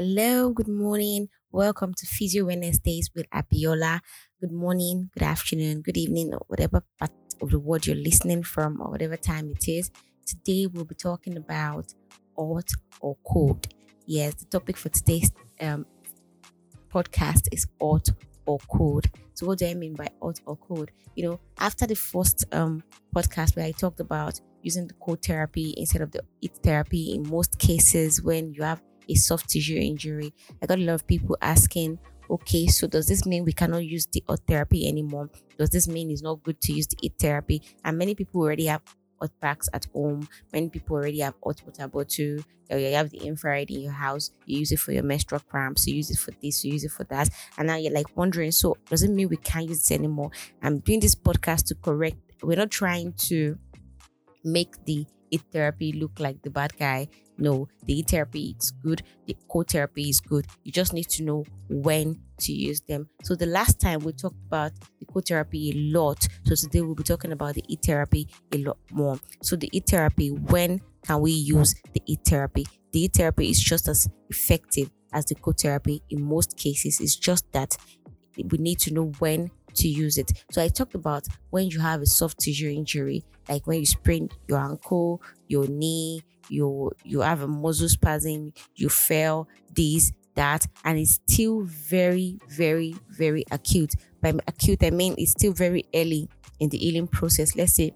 Hello, good morning. Welcome to Physio Wednesdays with Abiola. Good morning, good afternoon, good evening, or whatever part of the world you're listening from, or whatever time it is. Today, we'll be talking about hot or cold. Yes, the topic for today's um, podcast is hot or cold. So, what do I mean by hot or cold? You know, after the first um, podcast where I talked about using the cold therapy instead of the heat therapy in most cases when you have a soft tissue injury. I got a lot of people asking, okay, so does this mean we cannot use the hot therapy anymore? Does this mean it's not good to use the heat therapy? And many people already have hot packs at home. Many people already have hot water bottle. You have the infrared in your house. You use it for your menstrual cramps. You use it for this. You use it for that. And now you're like wondering, so does it mean we can't use it anymore? I'm doing this podcast to correct. We're not trying to make the heat therapy look like the bad guy. No, the heat therapy is good, the co therapy is good. You just need to know when to use them. So the last time we talked about the co therapy a lot. So today we'll be talking about the heat therapy a lot more. So the heat therapy, when can we use the heat therapy? The heat therapy is just as effective as the co therapy in most cases. It's just that we need to know when to use it. So I talked about when you have a soft tissue injury, like when you sprain your ankle, your knee, you you have a muscle spasm, you fell, this, that, and it's still very, very, very acute. By acute, I mean it's still very early in the healing process. Let's say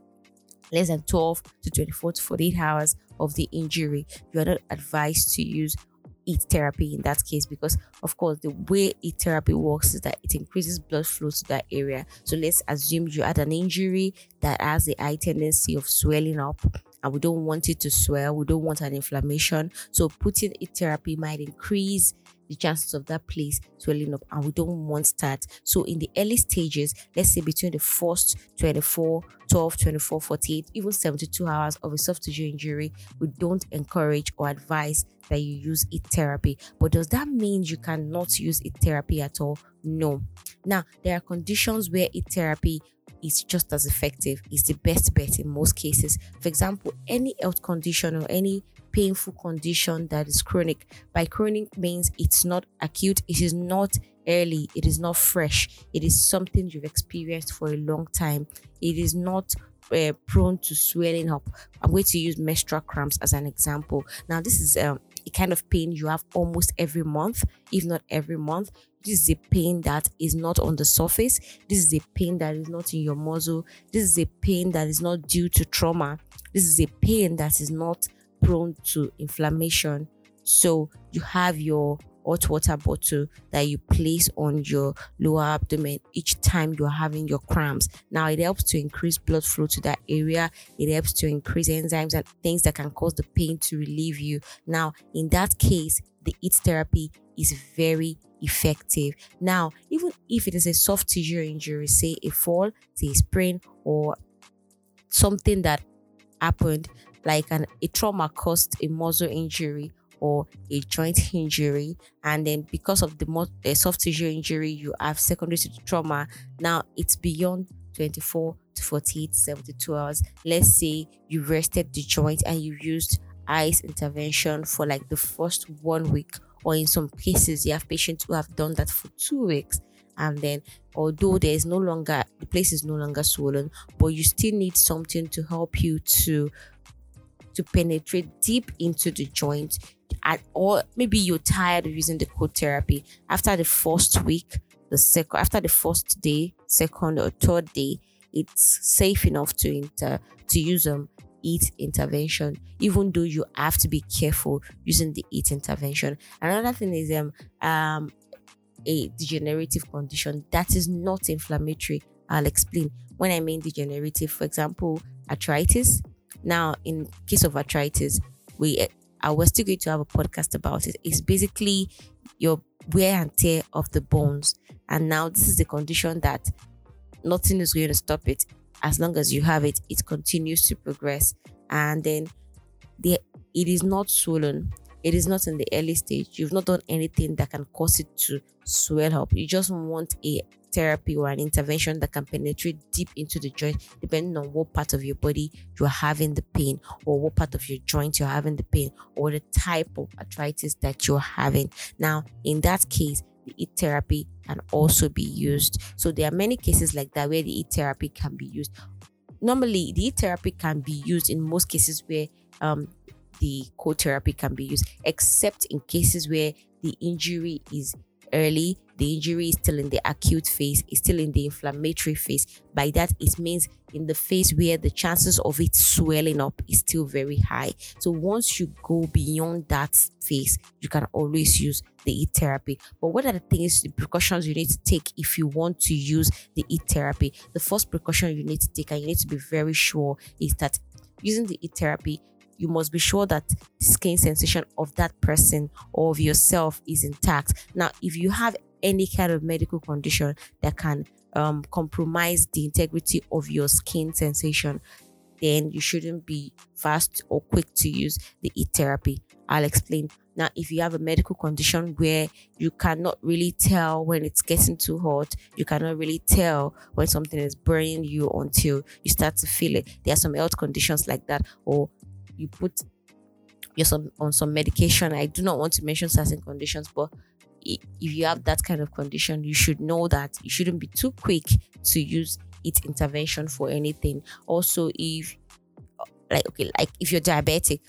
less than 12 to 24 to 48 hours of the injury, you are not advised to use heat therapy in that case because of course the way heat therapy works is that it increases blood flow to that area. So let's assume you had an injury that has a high tendency of swelling up and we don't want it to swell. We don't want an inflammation. So putting heat therapy might increase the chances of that place swelling up and we don't want that. So in the early stages let's say between the first 24 12 24 48 even 72 hours of a soft tissue injury we don't encourage or advise that you use heat therapy. But does that mean you cannot use heat therapy at all? No. Now there are conditions where heat therapy is just as effective is the best bet in most cases. For example any health condition or any painful condition that is chronic. By chronic means it's not acute, it is not early, it is not fresh, it is something you've experienced for a long time. It is not uh, prone to swelling up. I'm going to use menstrual cramps as an example. Now, this is um, a kind of pain you have almost every month, if not every month. This is a pain that is not on the surface. This is a pain that is not in your muscle. This is a pain that is not due to trauma. This is a pain that is not prone to inflammation. So you have your hot water bottle that you place on your lower abdomen each time you're having your cramps. Now, it helps to increase blood flow to that area, it helps to increase enzymes and things that can cause the pain to relieve you. Now, in that case, the heat therapy is very effective. Now, even if it is a soft tissue injury, say a fall, say a sprain, or something that happened like an, a trauma caused a muscle injury or a joint injury. And then because of the mo- soft tissue injury you have secondary to trauma. Now it's beyond 24 to 48 72 hours. Let's say you rested the joint and you used ice intervention for like the first one week or in some cases you have patients who have done that for two weeks. And then although there is no longer the place is no longer swollen but you still need something to help you to to penetrate deep into the joint at, or maybe you're tired of using the cold therapy. After the first week the second after the first day second or third day it's safe enough to inter to use um heat intervention even though you have to be careful using the heat intervention. Another thing is um um a degenerative condition that is not inflammatory. I'll explain. When i mean degenerative for example arthritis now, in case of arthritis, we I was still going to have a podcast about it. It's basically your wear and tear of the bones. And now this is a condition that nothing is going to stop it. As long as you have it, it continues to progress. And then the it is not swollen. it is not in the early stage. You've not done anything that can cause it to swell up. You just want a therapy or an intervention that can penetrate deep into the joint, depending on what part of your body you're having the pain, or what part of your joint you're having the pain, or the type of arthritis that you're having. Now, in that case, the heat therapy can also be used. So there are many cases like that where the heat therapy can be used. Normally, the heat therapy can be used in most cases where um, the cold therapy can be used, except in cases where the injury is early, the injury is still in the acute phase, is still in the inflammatory phase. By that, it means in the phase where the chances of it swelling up is still very high. So once you go beyond that phase, you can always use the heat therapy. But what are the things, the precautions you need to take if you want to use the heat therapy? The first precaution you need to take, and you need to be very sure, is that using the heat therapy, you must be sure that the skin sensation of that person or of yourself is intact. Now, if you have any kind of medical condition that can um, compromise the integrity of your skin sensation, then you shouldn't be fast or quick to use the heat therapy. I'll explain. Now, if you have a medical condition where you cannot really tell when it's getting too hot, you cannot really tell when something is burning you until you start to feel it. There are some health conditions like that, or you put you're some, on some medication. I do not want to mention certain conditions, but if you have that kind of condition, you should know that you shouldn't be too quick to use its intervention for anything. Also, if like okay, like if you're diabetic,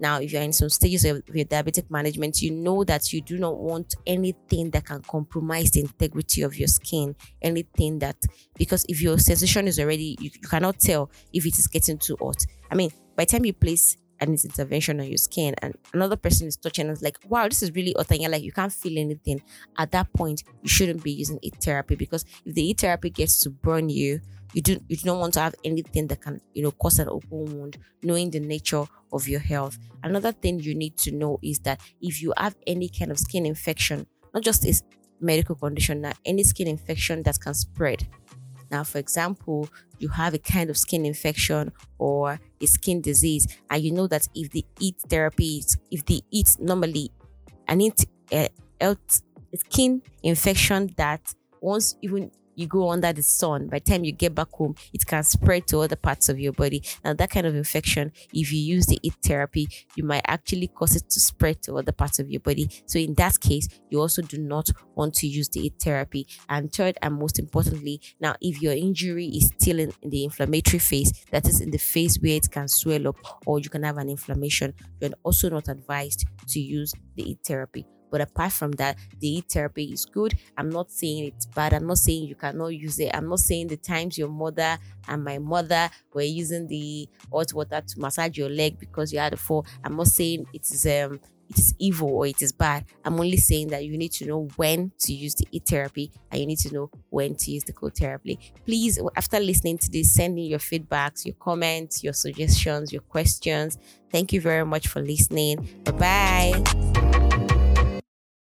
now if you're in some stages of your diabetic management, you know that you do not want anything that can compromise the integrity of your skin, anything that because if your sensation is already you, you cannot tell if it is getting too hot. I mean, by the time you place an intervention on your skin and another person is touching and it's like, wow, this is really hot, and you're like, you can't feel anything. At that point, you shouldn't be using heat therapy because if the heat therapy gets to burn you, you do you don't want to have anything that can you know cause an open wound knowing the nature of your health another thing you need to know is that if you have any kind of skin infection not just a medical condition now any skin infection that can spread now, for example, you have a kind of skin infection or a skin disease, and you know that if the heat therapy, if the heat normally an it, uh, health skin infection that once even you go under the sun. By the time you get back home, it can spread to other parts of your body. Now, that kind of infection, if you use the heat therapy, you might actually cause it to spread to other parts of your body. So, in that case, you also do not want to use the heat therapy. And third, and most importantly, now, if your injury is still in, in the inflammatory phase, that is in the phase where it can swell up or you can have an inflammation, you're also not advised to use the heat therapy. But apart from that, the heat therapy is good. I'm not saying it's bad. I'm not saying you cannot use it. I'm not saying the times your mother and my mother were using the hot water to massage your leg because you had a fall. I'm not saying it is um it is evil or it is bad. I'm only saying that you need to know when to use the heat therapy and you need to know when to use the cold therapy. Please, after listening to this, send in your feedbacks, your comments, your suggestions, your questions. Thank you very much for listening. Bye bye.